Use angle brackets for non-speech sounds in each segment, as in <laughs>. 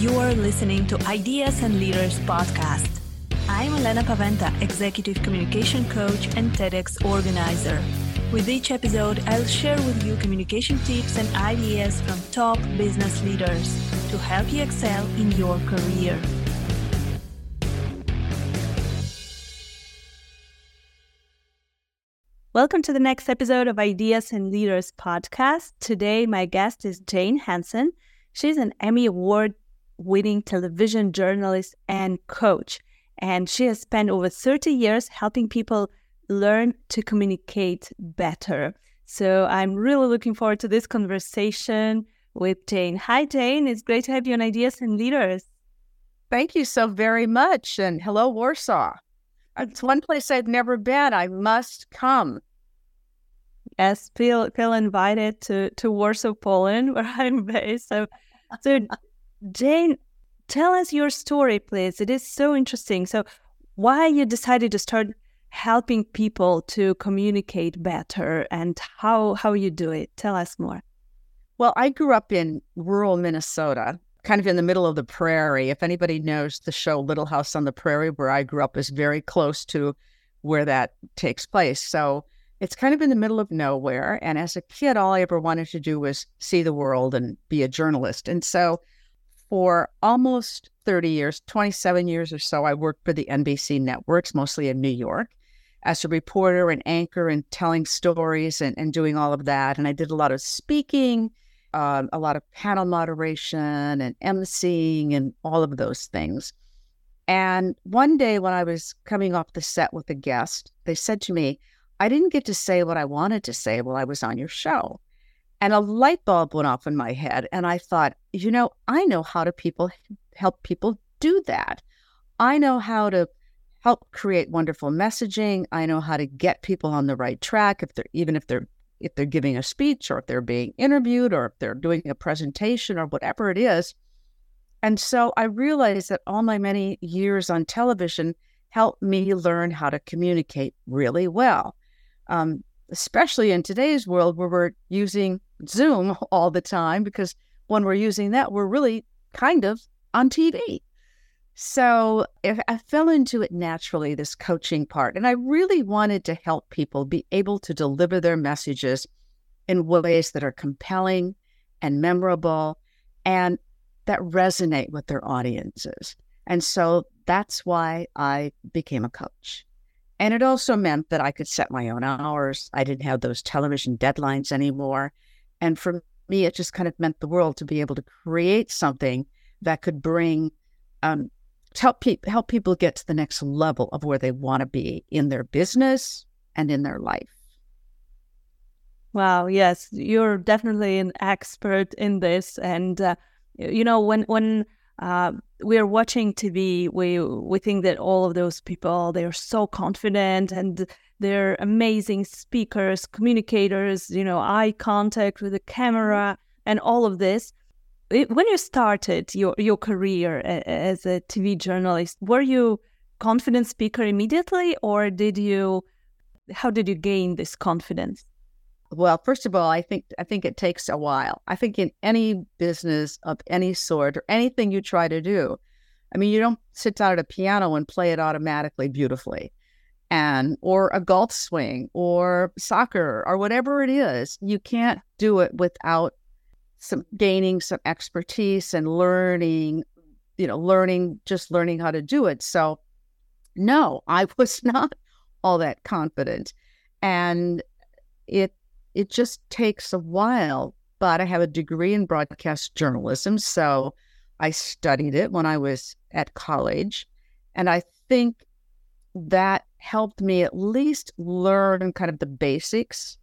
You're listening to Ideas and Leaders podcast. I'm Elena Paweta, Executive Communication Coach and TEDx organizer. With each episode, I'll share with you communication tips and ideas from top business leaders to help you excel in your career. Welcome to the next episode of Ideas and Leaders podcast. Today, my guest is Jane Hanson. She's an Emmy Award winning television journalist and coach, and she has spent over 30 years helping people learn to communicate better. So I'm really looking forward to this conversation with Jane. Hi, Jane. It's great to have you on Ideas and Leaders. Thank you so very much. And hello, Warsaw. It's one place I've never been. I must come. Yes, feel feel invited to to Warsaw, Poland, <laughs> where I'm based. So, so Jane, tell us your story, please. It is so interesting. So, why you decided to start helping people to communicate better, and how how you do it? Tell us more. Well, I grew up in rural Minnesota, kind of in the middle of the prairie. If anybody knows the show Little House on the Prairie, where I grew up, is very close to where that takes place. So it's kind of in the middle of nowhere. And as a kid, all I ever wanted to do was see the world and be a journalist. And so for almost 30 years, 27 years or so, I worked for the NBC networks, mostly in New York, as a reporter and anchor and telling stories and, and doing all of that. And I did a lot of speaking um, a lot of panel moderation and emceeing and all of those things. And one day when I was coming off the set with a guest, they said to me, I didn't get to say what I wanted to say while I was on your show. And a light bulb went off in my head. And I thought, you know, I know how to people help people do that. I know how to help create wonderful messaging. I know how to get people on the right track if they're even if they're if they're giving a speech or if they're being interviewed or if they're doing a presentation or whatever it is. And so I realized that all my many years on television helped me learn how to communicate really well, um, especially in today's world where we're using Zoom <laughs> all the time, because when we're using that, we're really kind of on TV. So I fell into it naturally, this coaching part. And I really wanted to help people be able to deliver their messages in ways that are compelling and memorable and that resonate with their audiences. And so that's why I became a coach. And it also meant that I could set my own hours. I didn't have those television deadlines anymore. And for me, it just kind of meant the world to be able to create something that could bring um, help people help people get to the next level of where they want to be in their business and in their life. Wow, yes, you're definitely an expert in this, and uh, you know when when uh, we're watching TV, we we think that all of those people they're so confident and they're amazing speakers, communicators, you know, eye contact with the camera and all of this when you started your your career as a TV journalist, were you confident speaker immediately, or did you? How did you gain this confidence? Well, first of all, I think I think it takes a while. I think in any business of any sort or anything you try to do, I mean, you don't sit down at a piano and play it automatically beautifully, and or a golf swing or soccer or whatever it is. You can't do it without some gaining some expertise and learning, you know, learning just learning how to do it. So no, <laughs> I was not all that confident. And it it just takes a while, but I have a degree in broadcast journalism, so I studied it when I was at college. And I think that helped me at least learn kind of the basics.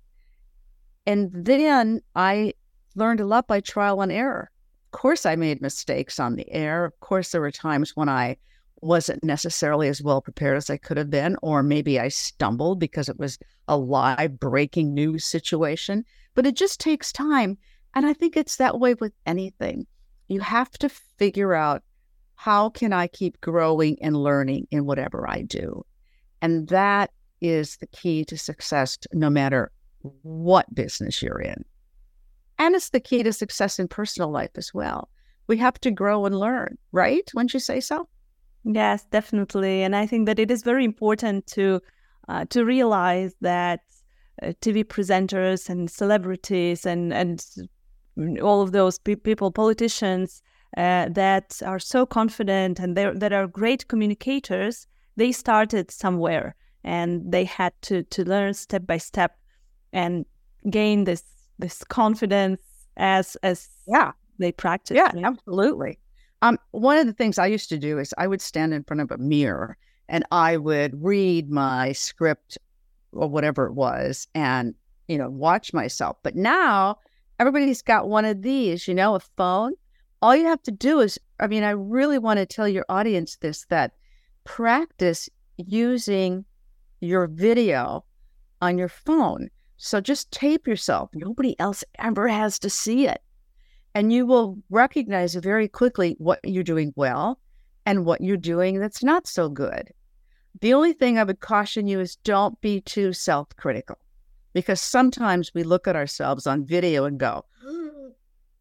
And then I learned a lot by trial and error. Of course, I made mistakes on the air. Of course, there were times when I wasn't necessarily as well prepared as I could have been, or maybe I stumbled because it was a live breaking news situation. But it just takes time. And I think it's that way with anything. You have to figure out how can I keep growing and learning in whatever I do. And that is the key to success, no matter what business you're in. And it's the key to success in personal life as well. we have to grow and learn, right? Wouldn't you say so? Yes, definitely. And I think that it is very important to uh, to realize that uh, TV presenters and celebrities and and all of those pe- people, politicians uh, that are so confident and that are great communicators, they started somewhere and they had to to learn step by step and gain this this confidence as as yeah they practice. Yeah, right? absolutely. Um, one of the things I used to do is I would stand in front of a mirror and I would read my script or whatever it was and, you know, watch myself. But now everybody's got one of these, you know, a phone. All you have to do is, I mean, I really want to tell your audience this that practice using your video on your phone. So just tape yourself. Nobody else ever has to see it. And you will recognize very quickly what you're doing well and what you're doing that's not so good. The only thing I would caution you is don't be too self critical because sometimes we look at ourselves on video and go,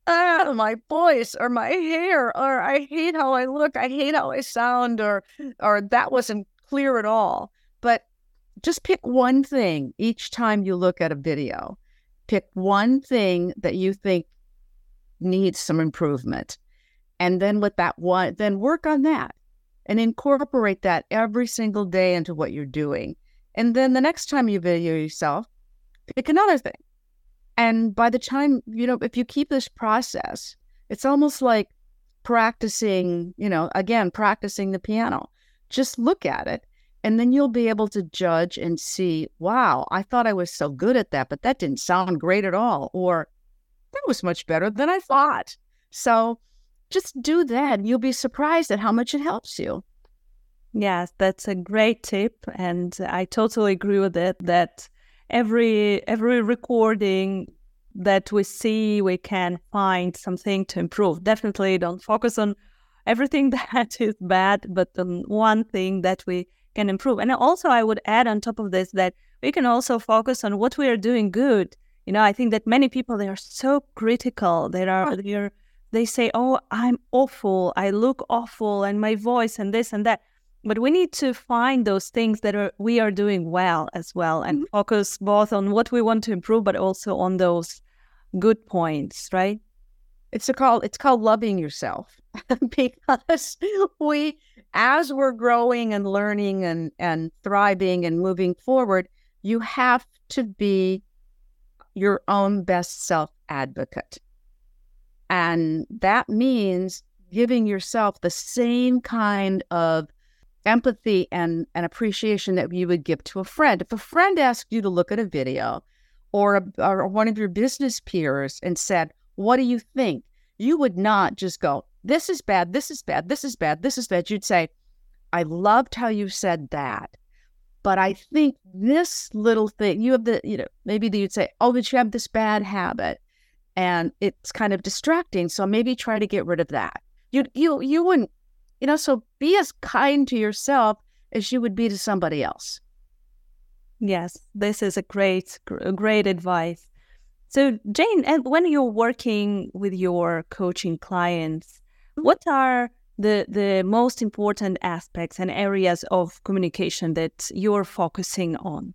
ah, my voice or my hair, or I hate how I look, I hate how I sound, or or that wasn't clear at all. But just pick one thing each time you look at a video. Pick one thing that you think needs some improvement. And then with that one, then work on that and incorporate that every single day into what you're doing. And then the next time you video yourself, pick another thing. And by the time, you know, if you keep this process, it's almost like practicing, you know, again, practicing the piano. Just look at it and then you'll be able to judge and see, wow, I thought I was so good at that, but that didn't sound great at all. Or that was much better than I thought. So just do that. You'll be surprised at how much it helps you. Yes, that's a great tip. And I totally agree with it that every every recording that we see we can find something to improve. Definitely don't focus on everything <laughs> that is bad, but on one thing that we can improve. And also I would add on top of this that we can also focus on what we are doing good you know, I think that many people they are so critical. They are they they say, "Oh, I'm awful. I look awful, and my voice, and this and that." But we need to find those things that are we are doing well as well, and mm-hmm. focus both on what we want to improve, but also on those good points, right? It's a call. It's called loving yourself <laughs> because we, as we're growing and learning and and thriving and moving forward, you have to be your own best self advocate. And that means giving yourself the same kind of empathy and, and appreciation that you would give to a friend. If a friend asked you to look at a video or, a, or one of your business peers and said, What do you think? You would not just go, This is bad, this is bad, this is bad, this is bad. You'd say, I loved how you said that. But I think this little thing, you have the, you know, maybe you'd say, oh, but you have this bad habit and it's kind of distracting. So maybe try to get rid of that. You, you, you wouldn't, you know, so be as kind to yourself as you would be to somebody else. Yes, this is a great, great advice. So, Jane, and when you're working with your coaching clients, mm-hmm. what are the the most important aspects and areas of communication that you're focusing on?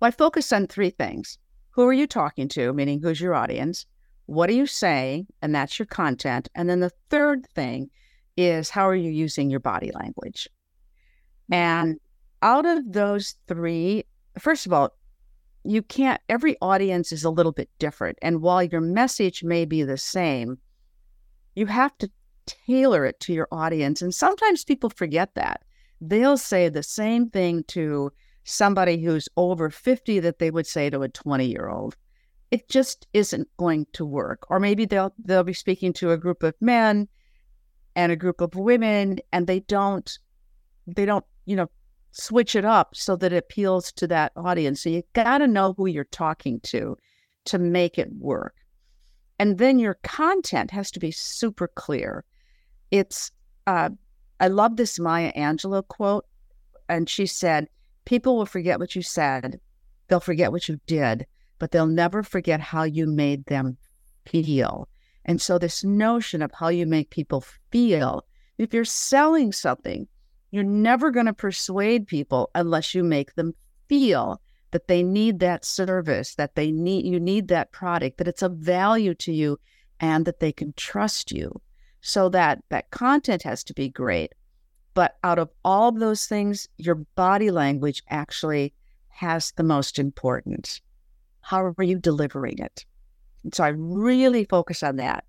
Well, I focus on three things. Who are you talking to, meaning who's your audience? What are you saying? And that's your content. And then the third thing is how are you using your body language? And out of those three, first of all, you can't, every audience is a little bit different. And while your message may be the same, you have to tailor it to your audience. And sometimes people forget that. They'll say the same thing to somebody who's over 50 that they would say to a 20 year old. It just isn't going to work. Or maybe they'll they'll be speaking to a group of men and a group of women and they don't they don't, you know, switch it up so that it appeals to that audience. So you got to know who you're talking to to make it work. And then your content has to be super clear it's uh, I love this Maya Angelou quote, and she said, "People will forget what you said, they'll forget what you did, but they'll never forget how you made them feel." And so, this notion of how you make people feel, if you're selling something, you're never going to persuade people unless you make them feel that they need that service, that they need you need that product, that it's of value to you and that they can trust you. So that that content has to be great. But out of all of those things, your body language actually has the most importance. How are you delivering it? So I really focus on that.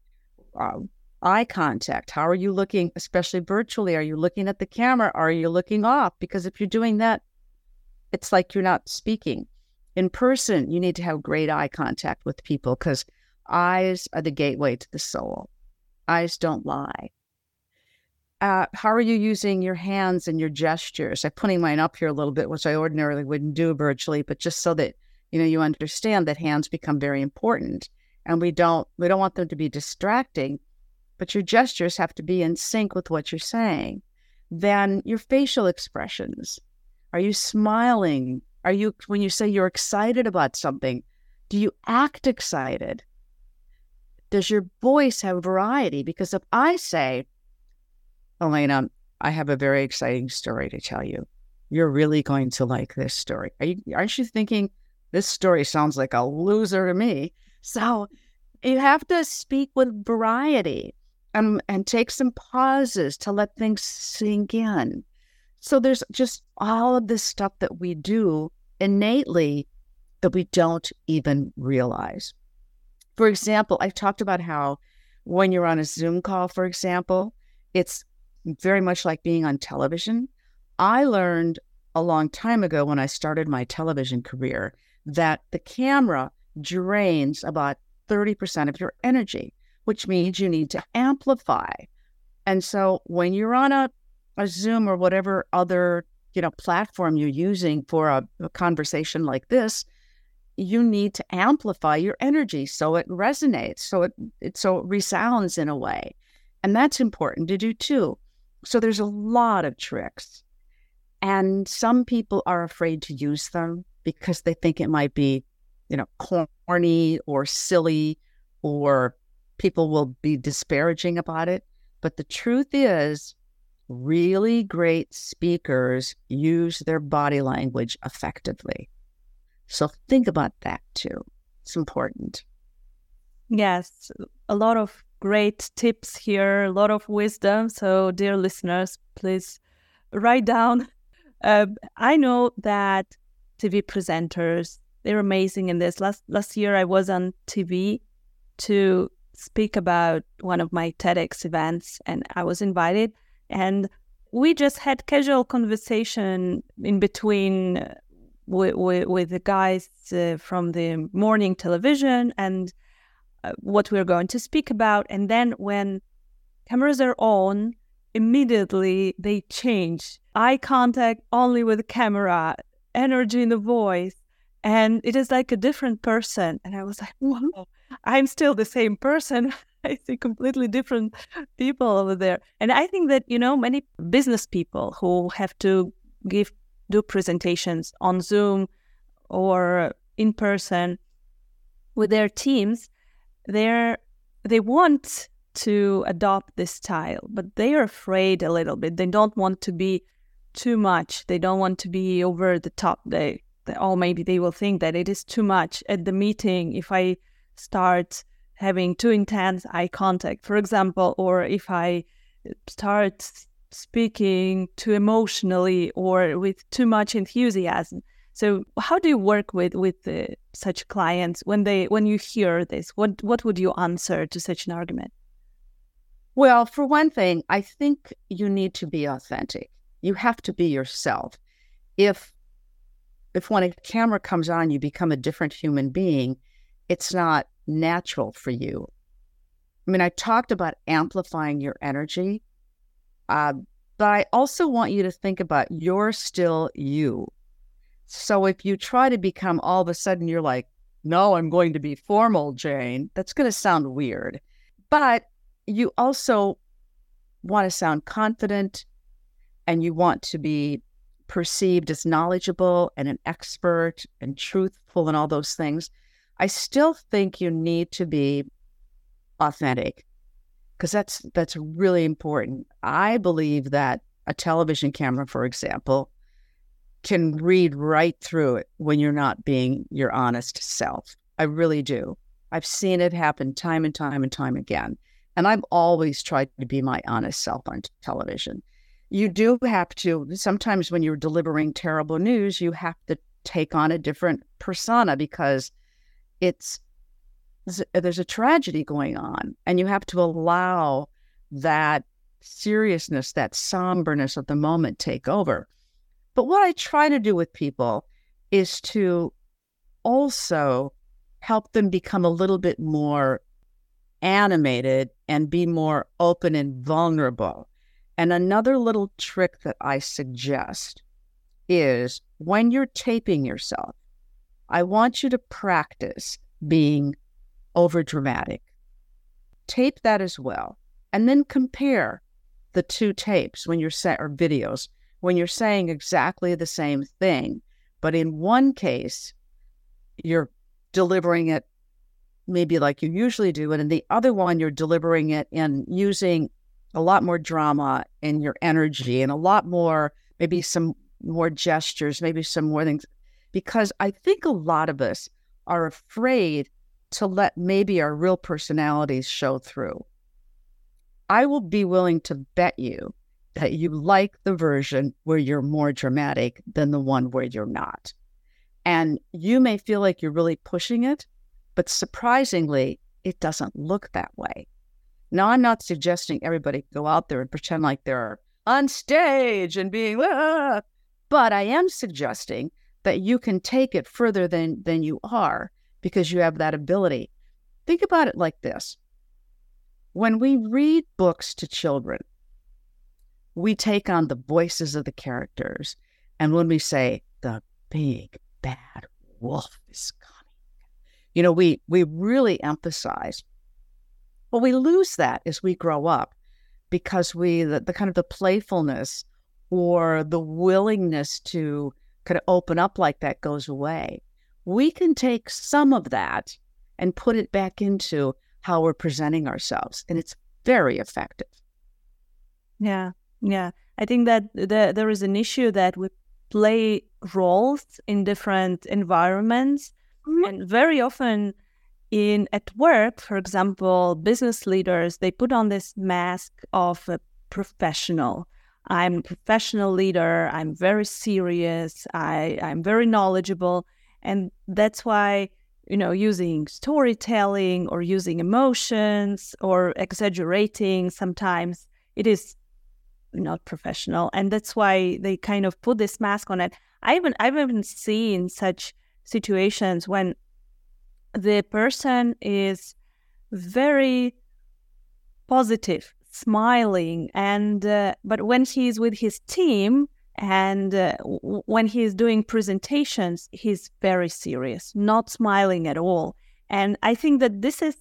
Uh, eye contact. How are you looking, especially virtually? Are you looking at the camera? Are you looking off? Because if you're doing that, it's like you're not speaking. In person, you need to have great eye contact with people because eyes are the gateway to the soul. Eyes don't lie. Uh, how are you using your hands and your gestures? I'm putting mine up here a little bit, which I ordinarily wouldn't do virtually, but just so that you know you understand that hands become very important, and we don't we don't want them to be distracting but your gestures have to be in sync with what you're saying. Then your facial expressions. Are you smiling? Are you, when you say you're excited about something, do you act excited? Does your voice have variety? Because if I say, Elena, I have a very exciting story to tell you, you're really going to like this story. Are you, aren't you thinking this story sounds like a loser to me? So you have to speak with variety and, and take some pauses to let things sink in. So there's just all of this stuff that we do innately that we don't even realize. For example, I've talked about how when you're on a Zoom call, for example, it's very much like being on television. I learned a long time ago when I started my television career that the camera drains about 30% of your energy which means you need to amplify. And so when you're on a, a Zoom or whatever other you know platform you're using for a, a conversation like this, you need to amplify your energy so it resonates, so it, it so it resounds in a way. And that's important to do too. So there's a lot of tricks. And some people are afraid to use them because they think it might be, you know, corny or silly or people will be disparaging about it. But the truth is, really great speakers use their body language effectively. So think about that too. It's important. Yes, a lot of great tips here, a lot of wisdom. So, dear listeners, please write down. <laughs> Uh, I know that TV presenters they're amazing in this. Last last year, I was on TV to speak about one of my TEDx events, and I was invited, and we just had casual conversation in between uh, with, with, with the guys uh, from the morning television and uh, what we're going to speak about. And then when cameras are on, immediately they change. Eye contact only with the camera, energy in the voice, and it is like a different person. And I was like, <laughs> wow, I'm still the same person. <laughs> I see completely different people over there. And I think that, you know, many business people who have to give, do presentations on Zoom or in person with their teams, they're, they want to adopt this style, but they are afraid a little bit. They don't want to be too much. They don't want to be over the top. They, oh, maybe they will think that it is too much at the meeting if I start having too intense eye contact, for example, or if I start speaking too emotionally or with too much enthusiasm. So, how do you work with with uh, such clients when they when you hear this? What what would you answer to such an argument? Well, for one thing, I think you need to be authentic. You have to be yourself. If if when a camera comes on, you become a different human being, it's not natural for you. I mean, I talked about amplifying your energy, uh, but I also want you to think about you're still you. So if you try to become all of a sudden, you're like, no, I'm going to be formal, Jane, that's going to sound weird. But you also want to sound confident and you want to be perceived as knowledgeable and an expert and truthful and all those things. I still think you need to be authentic because that's that's really important. I believe that a television camera, for example, can read right through it when you're not being your honest self. I really do. I've seen it happen time and time and time again. And I've always tried to be my honest self on television. You do have to, sometimes when you're delivering terrible news, you have to take on a different persona because it's there's a tragedy going on and you have to allow that seriousness that somberness of the moment take over. But what i try to do with people is to also help them become a little bit more animated and be more open and vulnerable and another little trick that i suggest is when you're taping yourself i want you to practice being over dramatic. Tape that as well. And then compare the two tapes when you're set or videos when you're saying exactly the same thing. But in one case, you're delivering it maybe like you usually do. And in the other one, you're delivering it and using a lot more drama in your energy and a lot more, maybe mm. some more gestures, maybe some more things. Because I think a lot of us are afraid to let maybe our real personalities show through. I will be willing to bet you that you like the version where you're more dramatic than the one where you're not. And you may feel like you're really pushing it, but surprisingly, it doesn't look that way. Now, I'm not suggesting everybody go out there and pretend like they're on stage and being, ah, but I am suggesting that you can take it further than, than you are because you have that ability. Think about it like this when we read books to children, we take on the voices of the characters. And when we say, the big bad wolf is coming, you know, we, we really emphasize. But we lose that as we grow up because we, the, the kind of the playfulness or the willingness to kind of open up like that goes away we can take some of that and put it back into how we're presenting ourselves. And it's very effective. Yeah. Yeah. I think that the, there is an issue that we play roles in different environments. Mm-hmm. And very often in at work, for example, business leaders, they put on this mask of a professional. I'm a professional leader. I'm very serious. I, I'm very knowledgeable. And that's why, you know, using storytelling or using emotions or exaggerating sometimes it is not professional. And that's why they kind of put this mask on it. I even I've even seen such situations when the person is very positive, smiling, and uh, but when he's with his team, and uh, w- when he's doing presentations, he's very serious, not smiling at all. And I think that this is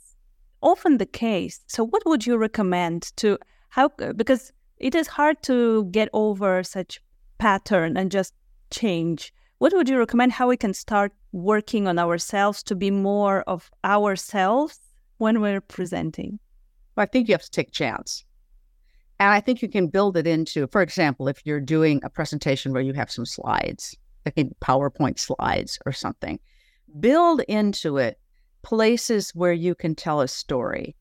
often the case. So, what would you recommend to how? Because it is hard to get over such pattern and just change. What would you recommend how we can start working on ourselves to be more of ourselves when we're presenting? Well, I think you have to take chance. And I think you can build it into, for example, if you're doing a presentation where you have some slides, like PowerPoint slides or something, build into it places where you can tell a story.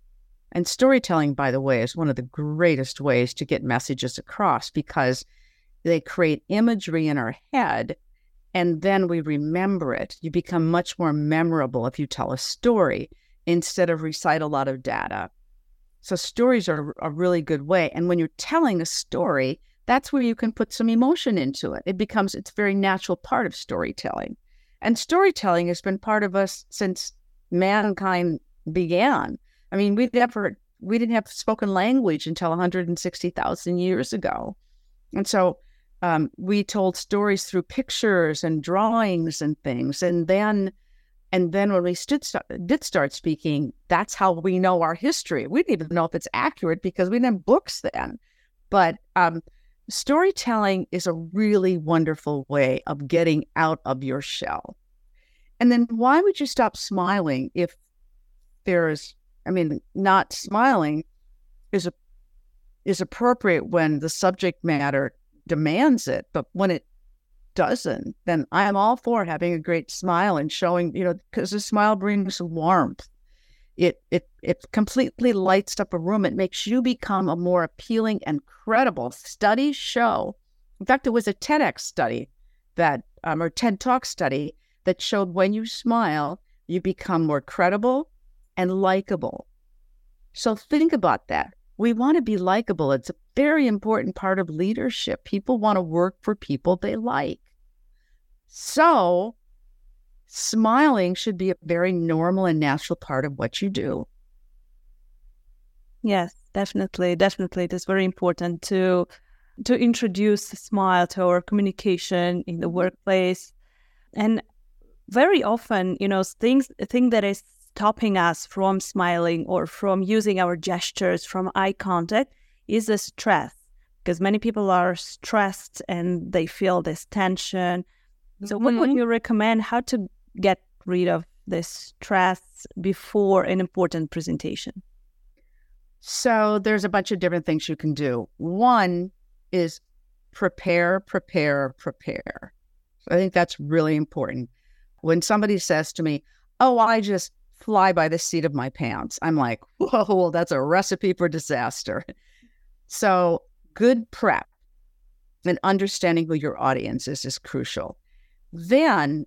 And storytelling, by the way, is one of the greatest ways to get messages across because they create imagery in our head and then we remember it. You become much more memorable if you tell a story instead of recite a lot of data so stories are a really good way. And when you're telling a story, that's where you can put some emotion into it. It becomes it's very natural part of storytelling. And storytelling has been part of us since mankind began. I mean, we never we didn't have spoken language until 160,000 years ago. And so um, we told stories through pictures and drawings and things. And then and then when we stood, did start speaking, that's how we know our history. We didn't even know if it's accurate because we didn't have books then. But um, storytelling is a really wonderful way of getting out of your shell. And then why would you stop smiling if there's I mean, not smiling is a, is appropriate when the subject matter demands it, but when it doesn't, then I am all for having a great smile and showing, you know, because a smile brings warmth. It it it completely lights up a room. It makes you become a more appealing and credible. Studies show, in fact, it was a TEDx study that um, or TED Talk study that showed when you smile, you become more credible and likable. So think about that. We want to be likable. It's a very important part of leadership. People want to work for people they like. So, smiling should be a very normal and natural part of what you do. Yes, definitely, definitely. It is very important to to introduce a smile to our communication in the mm-hmm. workplace. And very often, you know, things thing that is stopping us from smiling or from using our gestures, from eye contact, is the stress. Because many people are stressed and they feel this tension. So, mm-hmm. what would mm-hmm. you recommend how to get rid of this stress before an important presentation? So, there's a bunch of different things you can do. One is prepare, prepare, prepare. I think that's really important. When somebody says to me, Oh, I just fly by the seat of my pants, I'm like, Whoa, well, that's a recipe for disaster. So, good prep and understanding who your audience is is crucial. Then,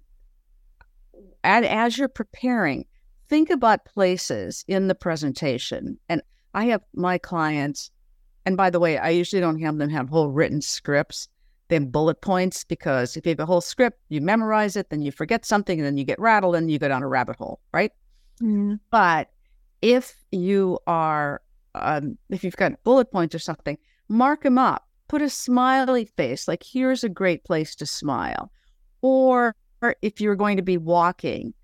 and as you're preparing, think about places in the presentation. And I have my clients and by the way, I usually don't have them have whole written scripts, then bullet points, because if you have a whole script, you memorize it, then you forget something, and then you get rattled and you go down a rabbit hole, right? Mm. But if you are, um, if you've got bullet points or something, mark them up. Put a smiley face, like here's a great place to smile. Or, or if you're going to be walking,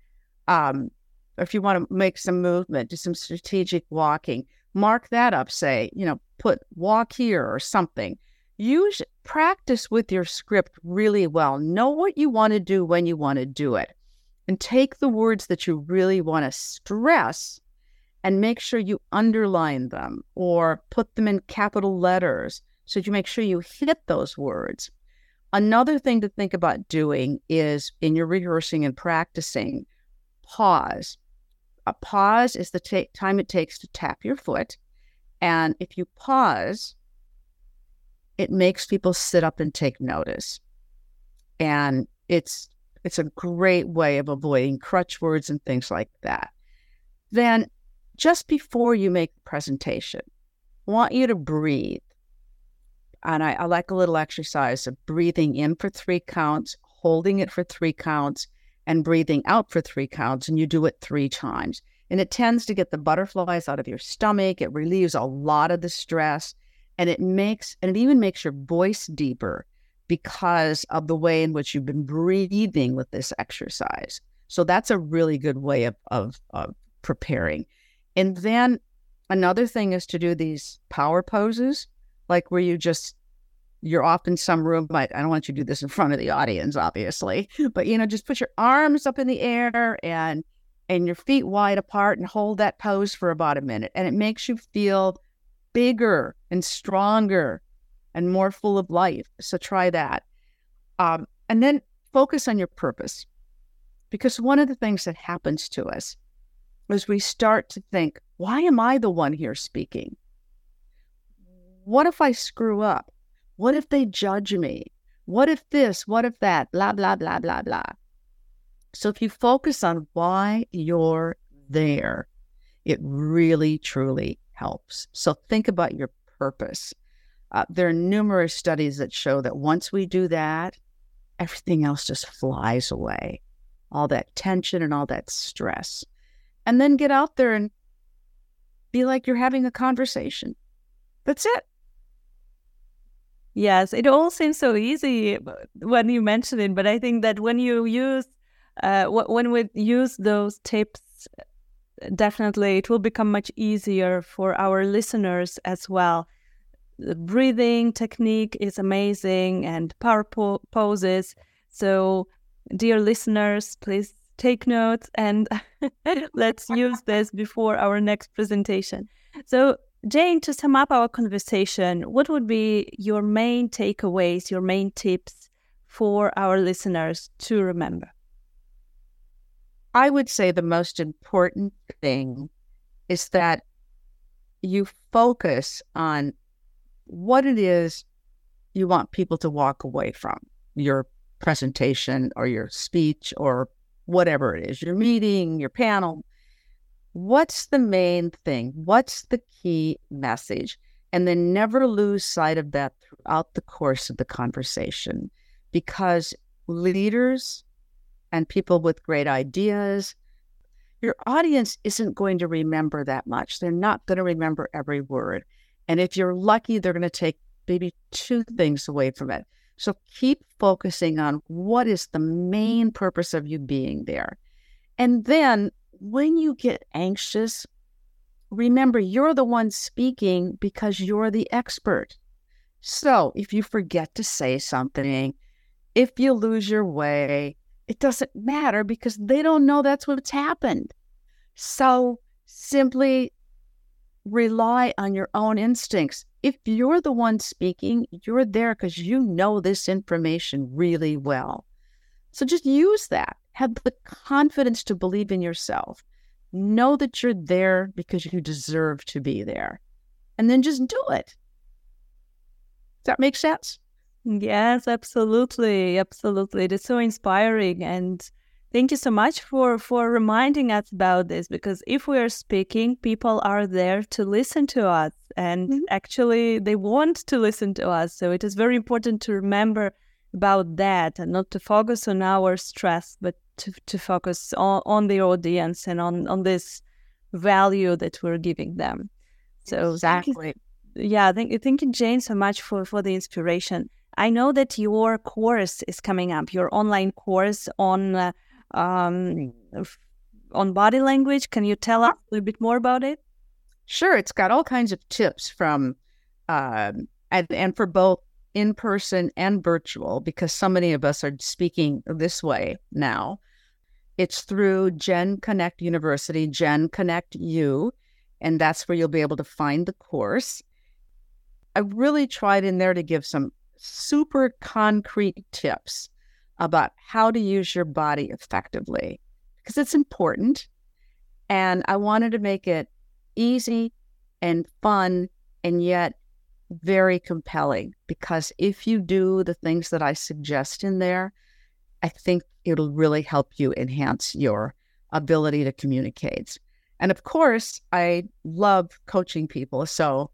um, or if you want to make some movement, do some strategic walking, mark that up. Say, you know, put walk here or something. Use practice with your script really well. Know what you want to do when you want to do it. And take the words that you really want to stress and make sure you underline them or put them in capital letters so you make sure you hit those words. Another thing to think about doing is in your rehearsing and practicing, pause. A pause is the ta- time it takes to tap your foot and if you pause, it makes people sit up and take notice. And it's it's a great way of avoiding crutch words and things like that. Then just before you make the presentation, I want you to breathe. And I, I like a little exercise of breathing in for three counts, holding it for three counts, and breathing out for three counts. And you do it three times and it tends to get the butterflies out of your stomach. It relieves a lot of the stress and it makes, and it even makes your voice deeper because of the way in which you've been breathing with this exercise. So that's a really good way of, of, of preparing. And then another thing is to do these power poses, like where you just you're off in some room. I, I don't want you to do this in front of the audience, obviously, <laughs> but you know, just put your arms up in the air and and your feet wide apart and hold that pose for about a minute. And it makes you feel bigger and stronger and more full of life. So try that. Um, and then focus on your purpose. Because one of the things that happens to us is we start to think, why am I the one here speaking? What if I screw up? What if they judge me? What if this? What if that? Blah, blah, blah, blah, blah. So if you focus on why you're there, it really, truly helps. So think about your purpose. Uh, there are numerous studies that show that once we do that, everything else just flies away. All that tension and all that stress. And then get out there and be like you're having a conversation. That's it. Yes, it all seems so easy when you mention it, but I think that when you use uh, when we use those tips, definitely it will become much easier for our listeners as well. The breathing technique is amazing and power po- poses. So, dear listeners, please take notes and <laughs> let's use this before our next presentation. So, Jane, to sum up our conversation, what would be your main takeaways, your main tips for our listeners to remember? I would say the most important thing is that you focus on what it is you want people to walk away from your presentation or your speech or whatever it is, your meeting, your panel. What's the main thing? What's the key message? And then never lose sight of that throughout the course of the conversation because leaders and people with great ideas, your audience isn't going to remember that much. They're not going to remember every word. And if you're lucky, they're going to take maybe two things away from it. So keep focusing on what is the mm-hmm. main purpose of you being there. And then when you get anxious, remember you're the one speaking because you're the expert. So if you forget to say something, if you lose your way, it doesn't matter because they don't know that's what's happened. So simply rely on your own instincts. If you're the one speaking, you're there because you know this information really well. So just use that. Have the confidence to believe in yourself. Know that you're there because you deserve to be there. And then just do it. Does that make sense? Yes, absolutely. Absolutely. It is so inspiring. And thank you so much for, for reminding us about this because if we are speaking, people are there to listen to us and mm-hmm. actually they want to listen to us. So it is very important to remember about that and not to focus on our stress, but to, to focus on, on the audience and on, on this value that we're giving them. So exactly. yeah, thank, thank you, Jane, so much for, for the inspiration. I know that your course is coming up, your online course on uh, um, on body language. Can you tell us a little bit more about it? Sure, it's got all kinds of tips from um, and, and for both in person and virtual because so many of us are speaking this way now. It's through Gen Connect University, Gen Connect U, and that's where you'll be able to find the course. I really tried in there to give some super concrete tips about how to use your body effectively because it's important. And I wanted to make it easy and fun and yet very compelling because if you do the things that I suggest in there, I think it'll really help you enhance your ability to communicate. And of course, I love coaching people. So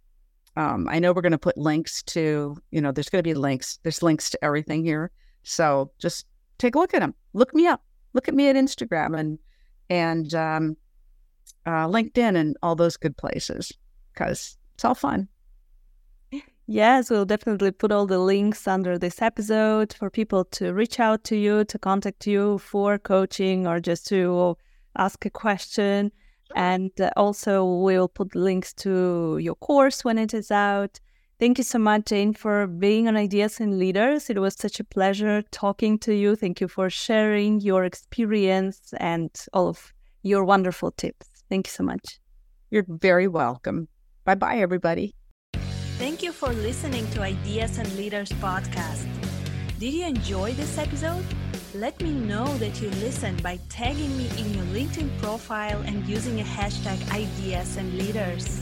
um, I know we're going to put links to, you know, there's going to be links. There's links to everything here. So just take a look at them. Look me up. Look at me at Instagram and and um, uh, LinkedIn and all those good places because it's all fun. Yes, we'll definitely put all the links under this episode for people to reach out to you, to contact you for coaching or just to ask a question. And uh, also, we'll put links to your course when it is out. Thank you so much, Jane, for being on Ideas and Leaders. It was such a pleasure talking to you. Thank you for sharing your experience and all of your wonderful tips. Thank you so much. You're very welcome. Bye bye, everybody. Thank you for listening to Ideas and Leaders podcast. Did you enjoy this episode? Let me know that you listened by tagging me in your LinkedIn profile and using a hashtag ideas and leaders.